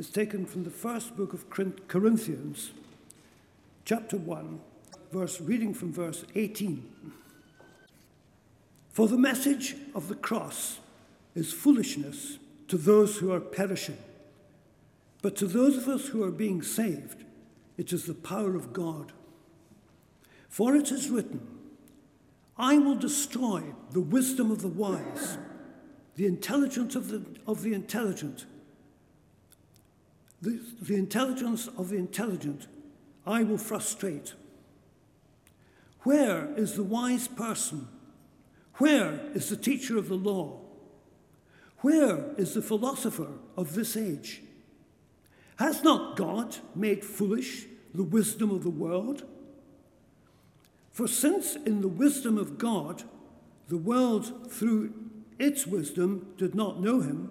is taken from the first book of Corinthians, chapter 1, verse reading from verse 18. For the message of the cross is foolishness to those who are perishing, but to those of us who are being saved, it is the power of God. For it is written, I will destroy the wisdom of the wise, the intelligence of the, of the intelligent, the, the intelligence of the intelligent I will frustrate. Where is the wise person? Where is the teacher of the law? Where is the philosopher of this age? Has not God made foolish the wisdom of the world? For since in the wisdom of God, the world through its wisdom did not know him,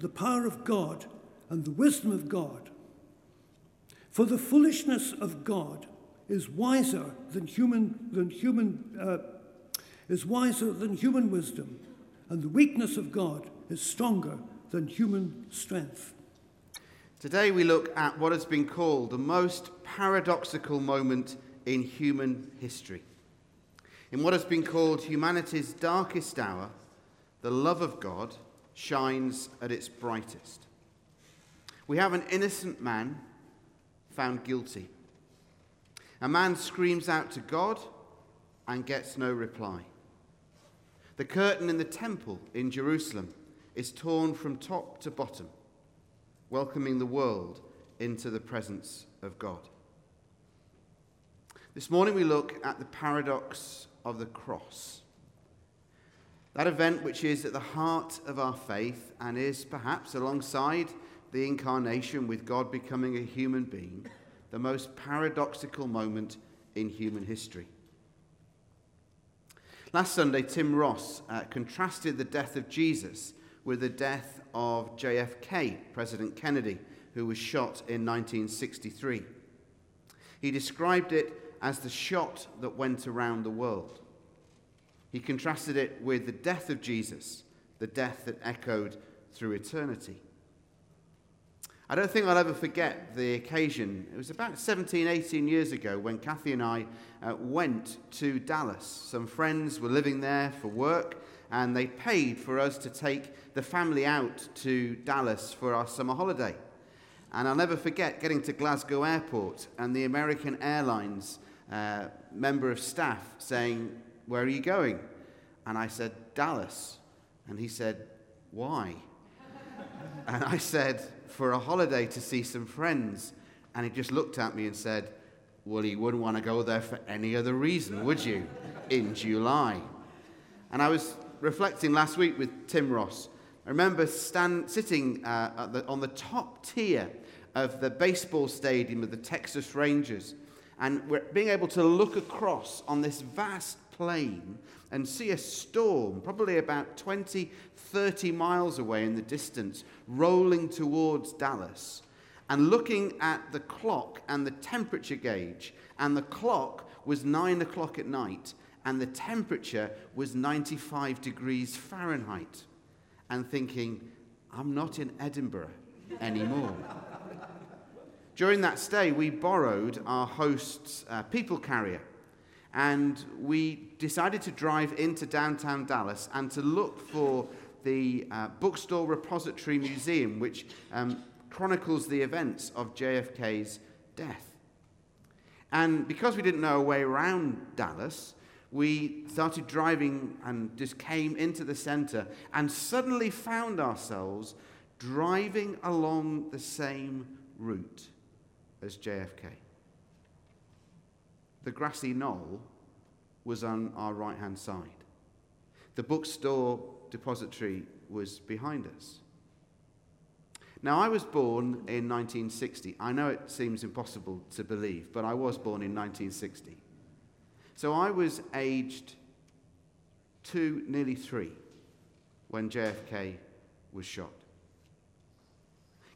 the power of God and the wisdom of God. For the foolishness of God is wiser than human, than human uh, is wiser than human wisdom, and the weakness of God is stronger than human strength. Today we look at what has been called the most paradoxical moment in human history. In what has been called humanity's darkest hour, the love of God shines at its brightest. We have an innocent man found guilty. A man screams out to God and gets no reply. The curtain in the temple in Jerusalem is torn from top to bottom welcoming the world into the presence of God. This morning we look at the paradox of the cross. That event which is at the heart of our faith and is perhaps alongside the incarnation with God becoming a human being, the most paradoxical moment in human history. Last Sunday, Tim Ross uh, contrasted the death of Jesus with the death of JFK, President Kennedy, who was shot in 1963. He described it as the shot that went around the world. He contrasted it with the death of Jesus, the death that echoed through eternity. I don't think I'll ever forget the occasion. It was about 17, 18 years ago when Kathy and I uh, went to Dallas. Some friends were living there for work, and they paid for us to take the family out to Dallas for our summer holiday. And I'll never forget getting to Glasgow Airport and the American Airlines uh, member of staff saying, Where are you going? And I said, Dallas. And he said, Why? and I said, For a holiday to see some friends. And he just looked at me and said, Well, you wouldn't want to go there for any other reason, would you? In July. And I was reflecting last week with Tim Ross, I remember stand, sitting uh, the, on the top tier of the baseball stadium of the Texas Rangers and being able to look across on this vast plain and see a storm, probably about 20, 30 miles away in the distance, rolling towards Dallas. And looking at the clock and the temperature gauge, and the clock was nine o'clock at night, and the temperature was 95 degrees Fahrenheit, and thinking, I'm not in Edinburgh anymore. During that stay, we borrowed our host's uh, people carrier, and we decided to drive into downtown Dallas and to look for the uh, Bookstore Repository Museum, which um, chronicles the events of JFK's death. And because we didn't know a way around Dallas, we started driving and just came into the center and suddenly found ourselves driving along the same route as JFK. The grassy knoll was on our right hand side, the bookstore depository was behind us. Now, I was born in 1960. I know it seems impossible to believe, but I was born in 1960. So I was aged two, nearly three, when JFK was shot.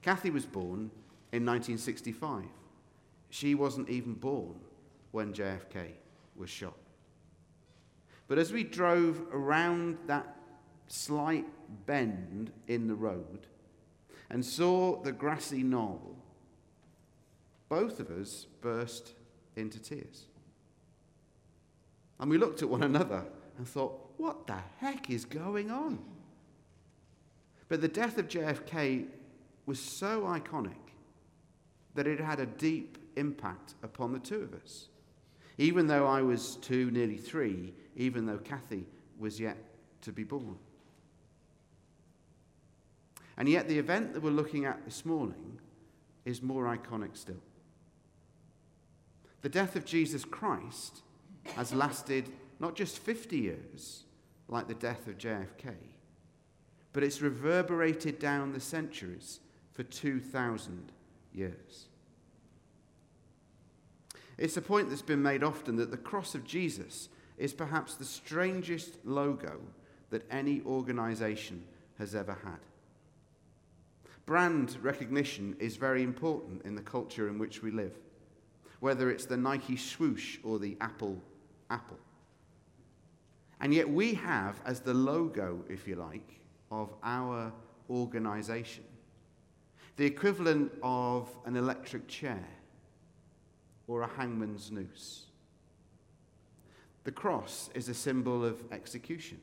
Kathy was born in 1965. She wasn't even born when JFK was shot. But as we drove around that slight bend in the road and saw the grassy knoll, both of us burst into tears. And we looked at one another and thought, what the heck is going on? But the death of JFK was so iconic that it had a deep impact upon the two of us. Even though I was two, nearly three, even though Kathy was yet to be born. And yet, the event that we're looking at this morning is more iconic still. The death of Jesus Christ has lasted not just 50 years, like the death of JFK, but it's reverberated down the centuries for 2,000 years. It's a point that's been made often that the cross of Jesus is perhaps the strangest logo that any organization has ever had. Brand recognition is very important in the culture in which we live, whether it's the Nike swoosh or the Apple apple. And yet we have as the logo, if you like, of our organization the equivalent of an electric chair or a hangman's noose. The cross is a symbol of execution.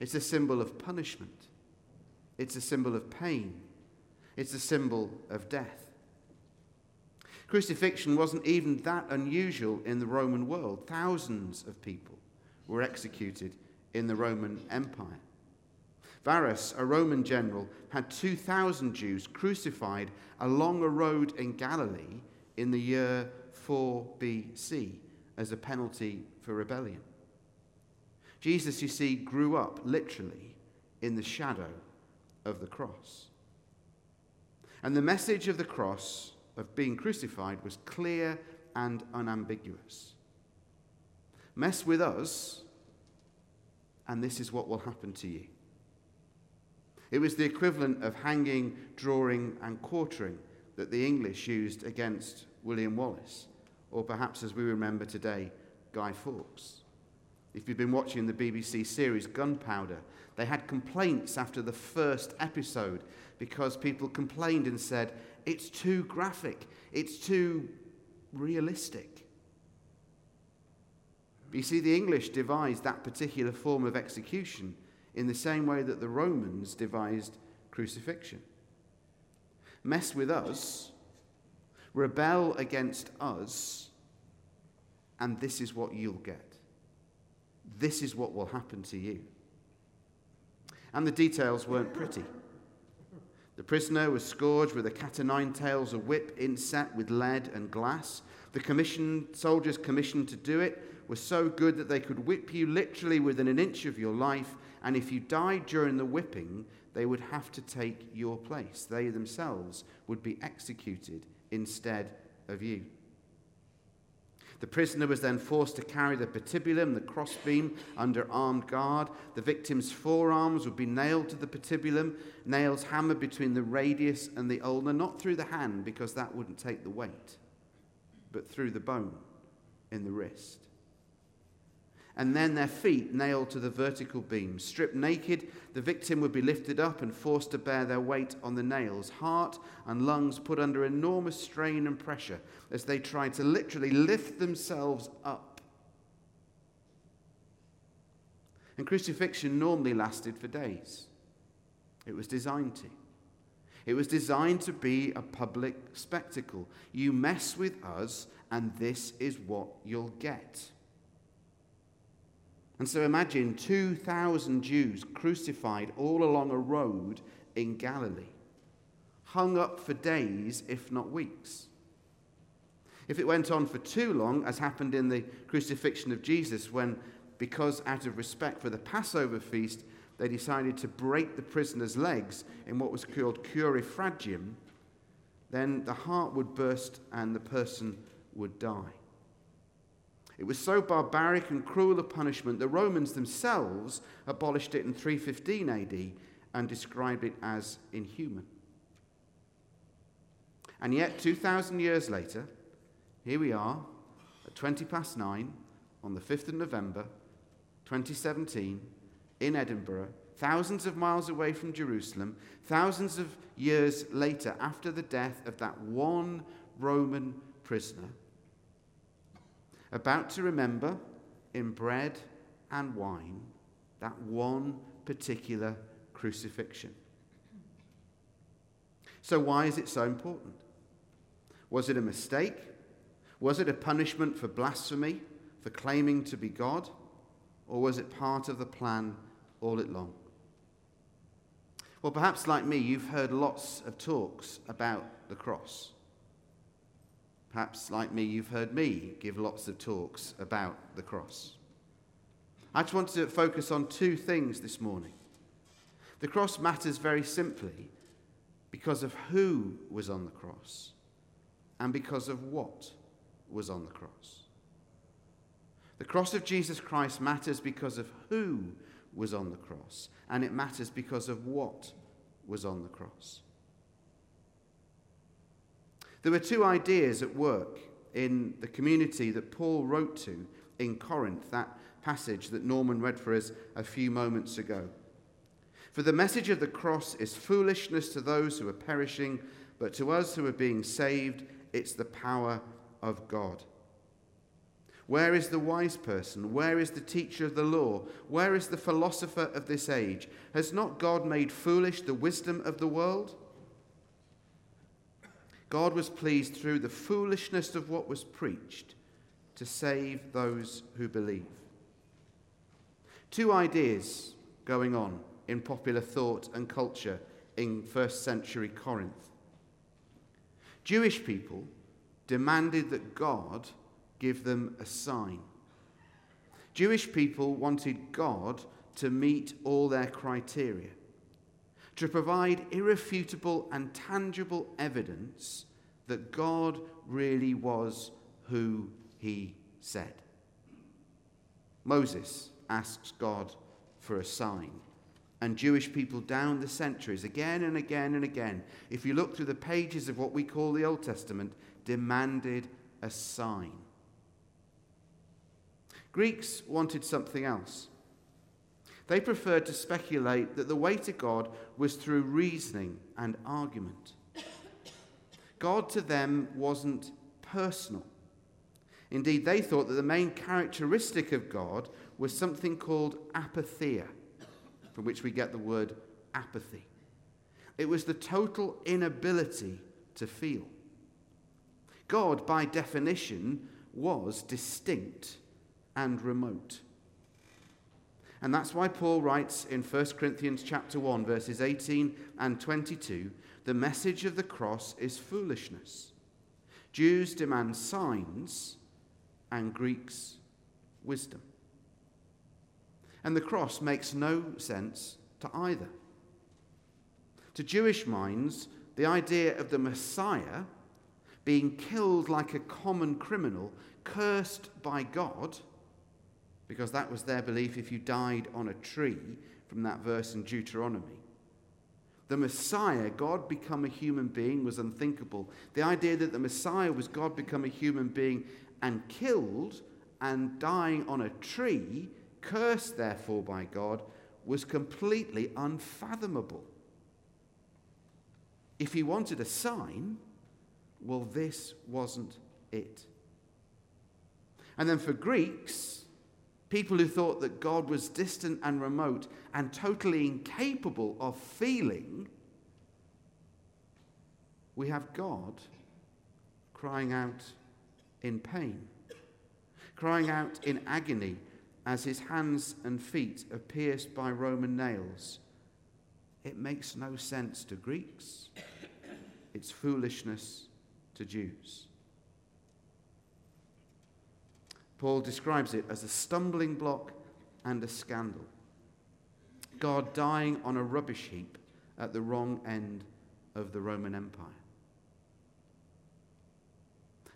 It's a symbol of punishment. It's a symbol of pain. It's a symbol of death. Crucifixion wasn't even that unusual in the Roman world. Thousands of people were executed in the Roman Empire. Varus, a Roman general, had 2,000 Jews crucified along a road in Galilee in the year 4 BC as a penalty for rebellion. Jesus, you see, grew up literally in the shadow of the cross. And the message of the cross, of being crucified, was clear and unambiguous. Mess with us, and this is what will happen to you. It was the equivalent of hanging, drawing, and quartering that the English used against William Wallace, or perhaps as we remember today, Guy Fawkes. If you've been watching the BBC series Gunpowder, they had complaints after the first episode because people complained and said, it's too graphic, it's too realistic. You see, the English devised that particular form of execution in the same way that the Romans devised crucifixion. Mess with us, rebel against us, and this is what you'll get. This is what will happen to you. And the details weren't pretty. The prisoner was scourged with a cat o' nine tails, a whip inset with lead and glass. The commission, soldiers commissioned to do it were so good that they could whip you literally within an inch of your life and if you died during the whipping, they would have to take your place. They themselves would be executed instead of you. The prisoner was then forced to carry the patibulum, the crossbeam, under armed guard. The victim's forearms would be nailed to the patibulum, nails hammered between the radius and the ulna, not through the hand because that wouldn't take the weight, but through the bone in the wrist and then their feet nailed to the vertical beam. Stripped naked, the victim would be lifted up and forced to bear their weight on the nails. Heart and lungs put under enormous strain and pressure as they tried to literally lift themselves up. And crucifixion normally lasted for days. It was designed to. It was designed to be a public spectacle. You mess with us, and this is what you'll get. And so imagine 2,000 Jews crucified all along a road in Galilee, hung up for days, if not weeks. If it went on for too long, as happened in the crucifixion of Jesus, when, because out of respect for the Passover feast, they decided to break the prisoner's legs in what was called crurifragium, then the heart would burst and the person would die. It was so barbaric and cruel a punishment, the Romans themselves abolished it in 315 AD and described it as inhuman. And yet, 2,000 years later, here we are at 20 past nine on the 5th of November, 2017, in Edinburgh, thousands of miles away from Jerusalem, thousands of years later, after the death of that one Roman prisoner, about to remember in bread and wine that one particular crucifixion. So, why is it so important? Was it a mistake? Was it a punishment for blasphemy, for claiming to be God? Or was it part of the plan all along? Well, perhaps like me, you've heard lots of talks about the cross. Perhaps, like me, you've heard me give lots of talks about the cross. I just want to focus on two things this morning. The cross matters very simply because of who was on the cross and because of what was on the cross. The cross of Jesus Christ matters because of who was on the cross, and it matters because of what was on the cross. There were two ideas at work in the community that Paul wrote to in Corinth, that passage that Norman read for us a few moments ago. For the message of the cross is foolishness to those who are perishing, but to us who are being saved, it's the power of God. Where is the wise person? Where is the teacher of the law? Where is the philosopher of this age? Has not God made foolish the wisdom of the world? God was pleased through the foolishness of what was preached to save those who believe. Two ideas going on in popular thought and culture in first century Corinth. Jewish people demanded that God give them a sign. Jewish people wanted God to meet all their criteria to provide irrefutable and tangible evidence that God really was who he said. Moses asks God for a sign. And Jewish people down the centuries, again and again and again, if you look through the pages of what we call the Old Testament, demanded a sign. Greeks wanted something else. They preferred to speculate that the way to God was through reasoning and argument. God to them wasn't personal. Indeed, they thought that the main characteristic of God was something called apatheia, from which we get the word apathy. It was the total inability to feel. God, by definition, was distinct and remote. And that's why Paul writes in 1 Corinthians chapter 1 verses 18 and 22, the message of the cross is foolishness. Jews demand signs and Greeks wisdom. And the cross makes no sense to either. To Jewish minds, the idea of the Messiah being killed like a common criminal, cursed by God, because that was their belief if you died on a tree, from that verse in Deuteronomy. The Messiah, God become a human being, was unthinkable. The idea that the Messiah was God become a human being and killed and dying on a tree, cursed therefore by God, was completely unfathomable. If he wanted a sign, well, this wasn't it. And then for Greeks, People who thought that God was distant and remote and totally incapable of feeling, we have God crying out in pain, crying out in agony as his hands and feet are pierced by Roman nails. It makes no sense to Greeks, it's foolishness to Jews. Paul describes it as a stumbling block and a scandal. God dying on a rubbish heap at the wrong end of the Roman Empire.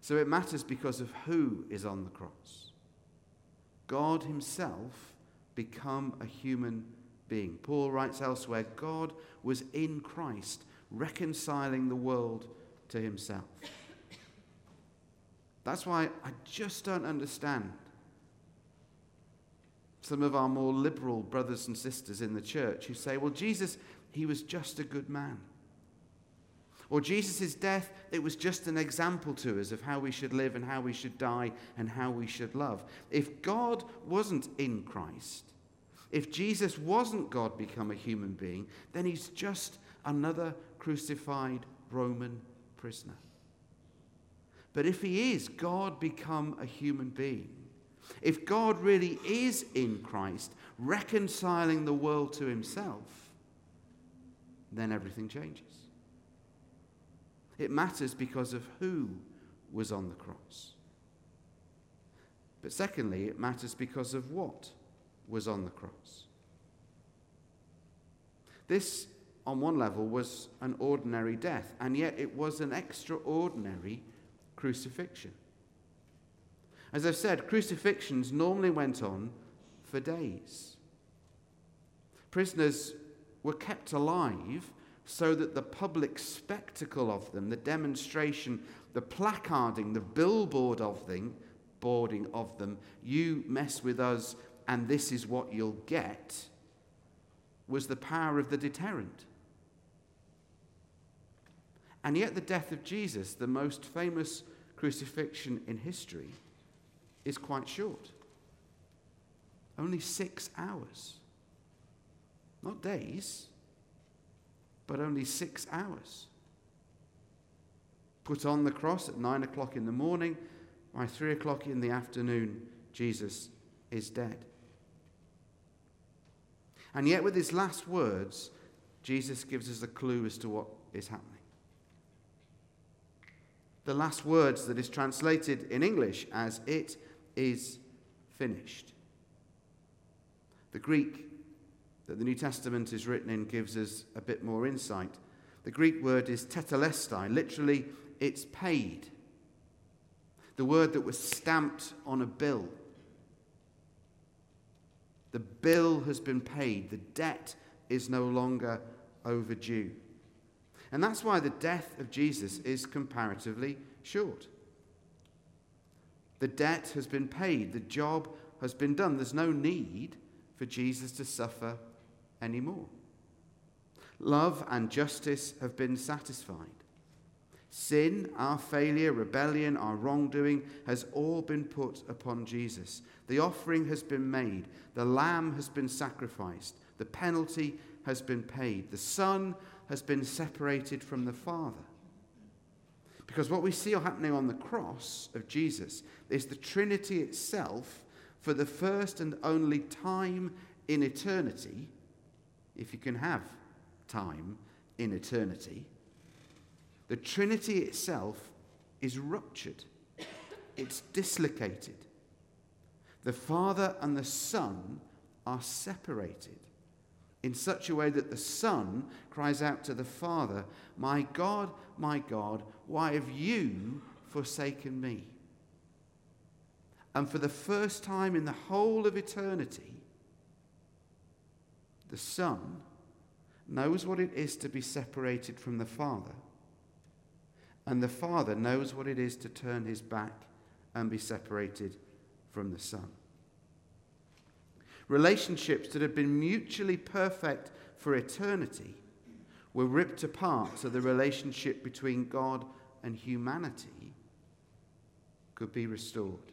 So it matters because of who is on the cross. God Himself become a human being. Paul writes elsewhere God was in Christ, reconciling the world to Himself. That's why I just don't understand some of our more liberal brothers and sisters in the church who say, well, Jesus, he was just a good man. Or Jesus' death, it was just an example to us of how we should live and how we should die and how we should love. If God wasn't in Christ, if Jesus wasn't God become a human being, then he's just another crucified Roman prisoner. But if he is God become a human being, if God really is in Christ, reconciling the world to himself, then everything changes. It matters because of who was on the cross. But secondly, it matters because of what was on the cross. This, on one level, was an ordinary death, and yet it was an extraordinary crucifixion. As I've said, crucifixions normally went on for days. Prisoners were kept alive so that the public spectacle of them, the demonstration, the placarding, the billboard of them, boarding of them, you mess with us and this is what you'll get, was the power of the deterrent. And yet, the death of Jesus, the most famous crucifixion in history, is quite short. Only six hours. Not days, but only six hours. Put on the cross at nine o'clock in the morning. By three o'clock in the afternoon, Jesus is dead. And yet, with his last words, Jesus gives us a clue as to what is happening. The last words that is translated in English as it is finished. The Greek that the New Testament is written in gives us a bit more insight. The Greek word is tetelestai, literally, it's paid. The word that was stamped on a bill. The bill has been paid, the debt is no longer overdue. And that's why the death of Jesus is comparatively short. The debt has been paid, the job has been done. There's no need for Jesus to suffer anymore. Love and justice have been satisfied. Sin, our failure, rebellion, our wrongdoing has all been put upon Jesus. The offering has been made. The lamb has been sacrificed. The penalty has been paid. The Son has been separated from the Father. Because what we see happening on the cross of Jesus is the Trinity itself, for the first and only time in eternity, if you can have time in eternity, the Trinity itself is ruptured, it's dislocated. The Father and the Son are separated in such a way that the Son cries out to the Father, My God, my God, why have you forsaken me? And for the first time in the whole of eternity, the Son knows what it is to be separated from the Father, and the Father knows what it is to turn his back and be separated from the Son. Relationships that had been mutually perfect for eternity were ripped apart so the relationship between God and humanity could be restored.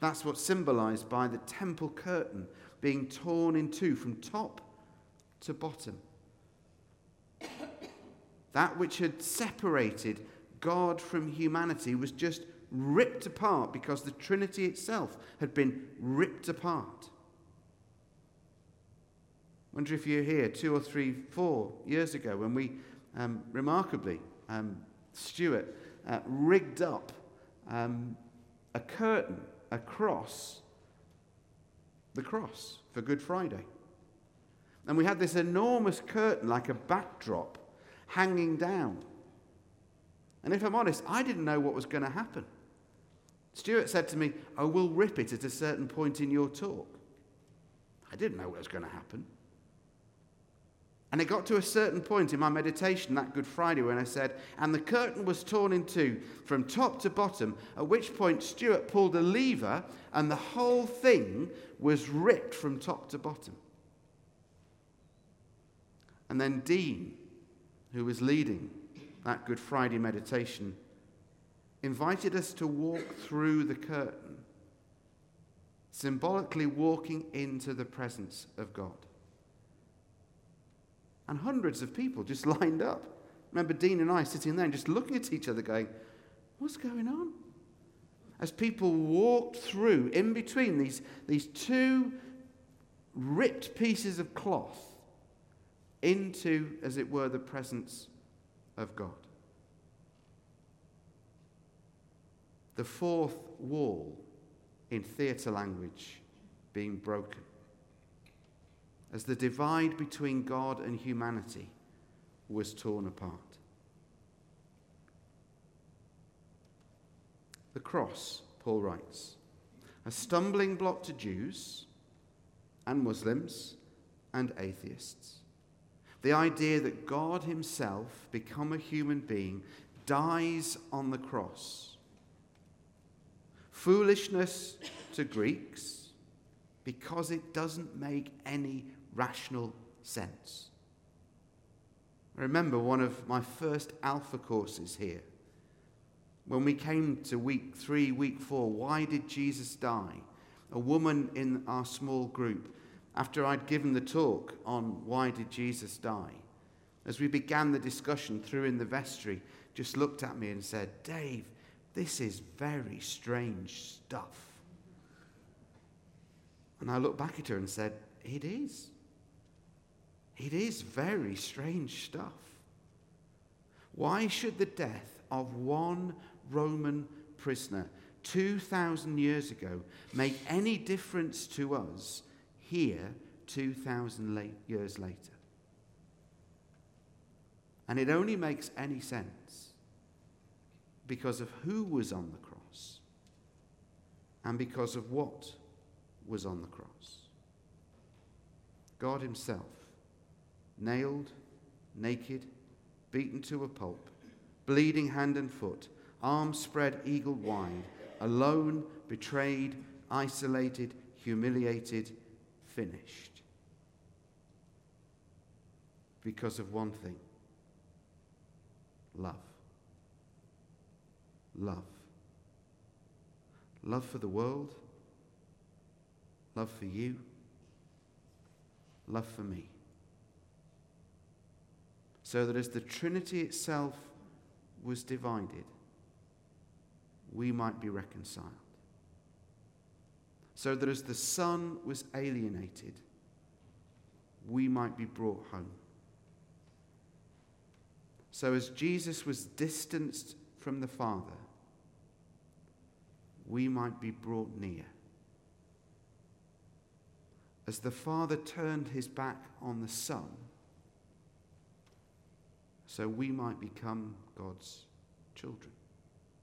That's what's symbolized by the temple curtain being torn in two from top to bottom. That which had separated God from humanity was just ripped apart because the Trinity itself had been ripped apart. I wonder if you're here two or three, four years ago when we um, remarkably, um, Stuart uh, rigged up um, a curtain across the cross for Good Friday. And we had this enormous curtain, like a backdrop, hanging down. And if I'm honest, I didn't know what was going to happen. Stuart said to me, Oh, we'll rip it at a certain point in your talk. I didn't know what was going to happen. And it got to a certain point in my meditation that Good Friday when I said, and the curtain was torn in two from top to bottom, at which point Stuart pulled a lever and the whole thing was ripped from top to bottom. And then Dean, who was leading that Good Friday meditation, invited us to walk through the curtain, symbolically walking into the presence of God. And hundreds of people just lined up. Remember Dean and I sitting there and just looking at each other, going, What's going on? As people walked through in between these, these two ripped pieces of cloth into, as it were, the presence of God. The fourth wall in theatre language being broken as the divide between God and humanity was torn apart. The cross, Paul writes, a stumbling block to Jews and Muslims and atheists. The idea that God Himself, become a human being, dies on the cross. Foolishness to Greeks because it doesn't make any rational sense. I remember one of my first Alpha courses here. When we came to week three, week four, why did Jesus die? A woman in our small group, after I'd given the talk on why did Jesus die, as we began the discussion through in the vestry, just looked at me and said, Dave, this is very strange stuff. And I looked back at her and said, It is. It is very strange stuff. Why should the death of one Roman prisoner 2,000 years ago make any difference to us here 2,000 late, years later? And it only makes any sense because of who was on the cross and because of what was on the cross. God Himself nailed, naked, beaten to a pulp, bleeding hand and foot, arms spread eagle wide, alone, betrayed, isolated, humiliated, finished. Because of one thing love. Love. Love for the world, love for you, love for me so that as the Trinity itself was divided, we might be reconciled. So that as the Son was alienated, we might be brought home. So as Jesus was distanced from the Father, we might be brought near. As the Father turned his back on the Son, so we might become God's children.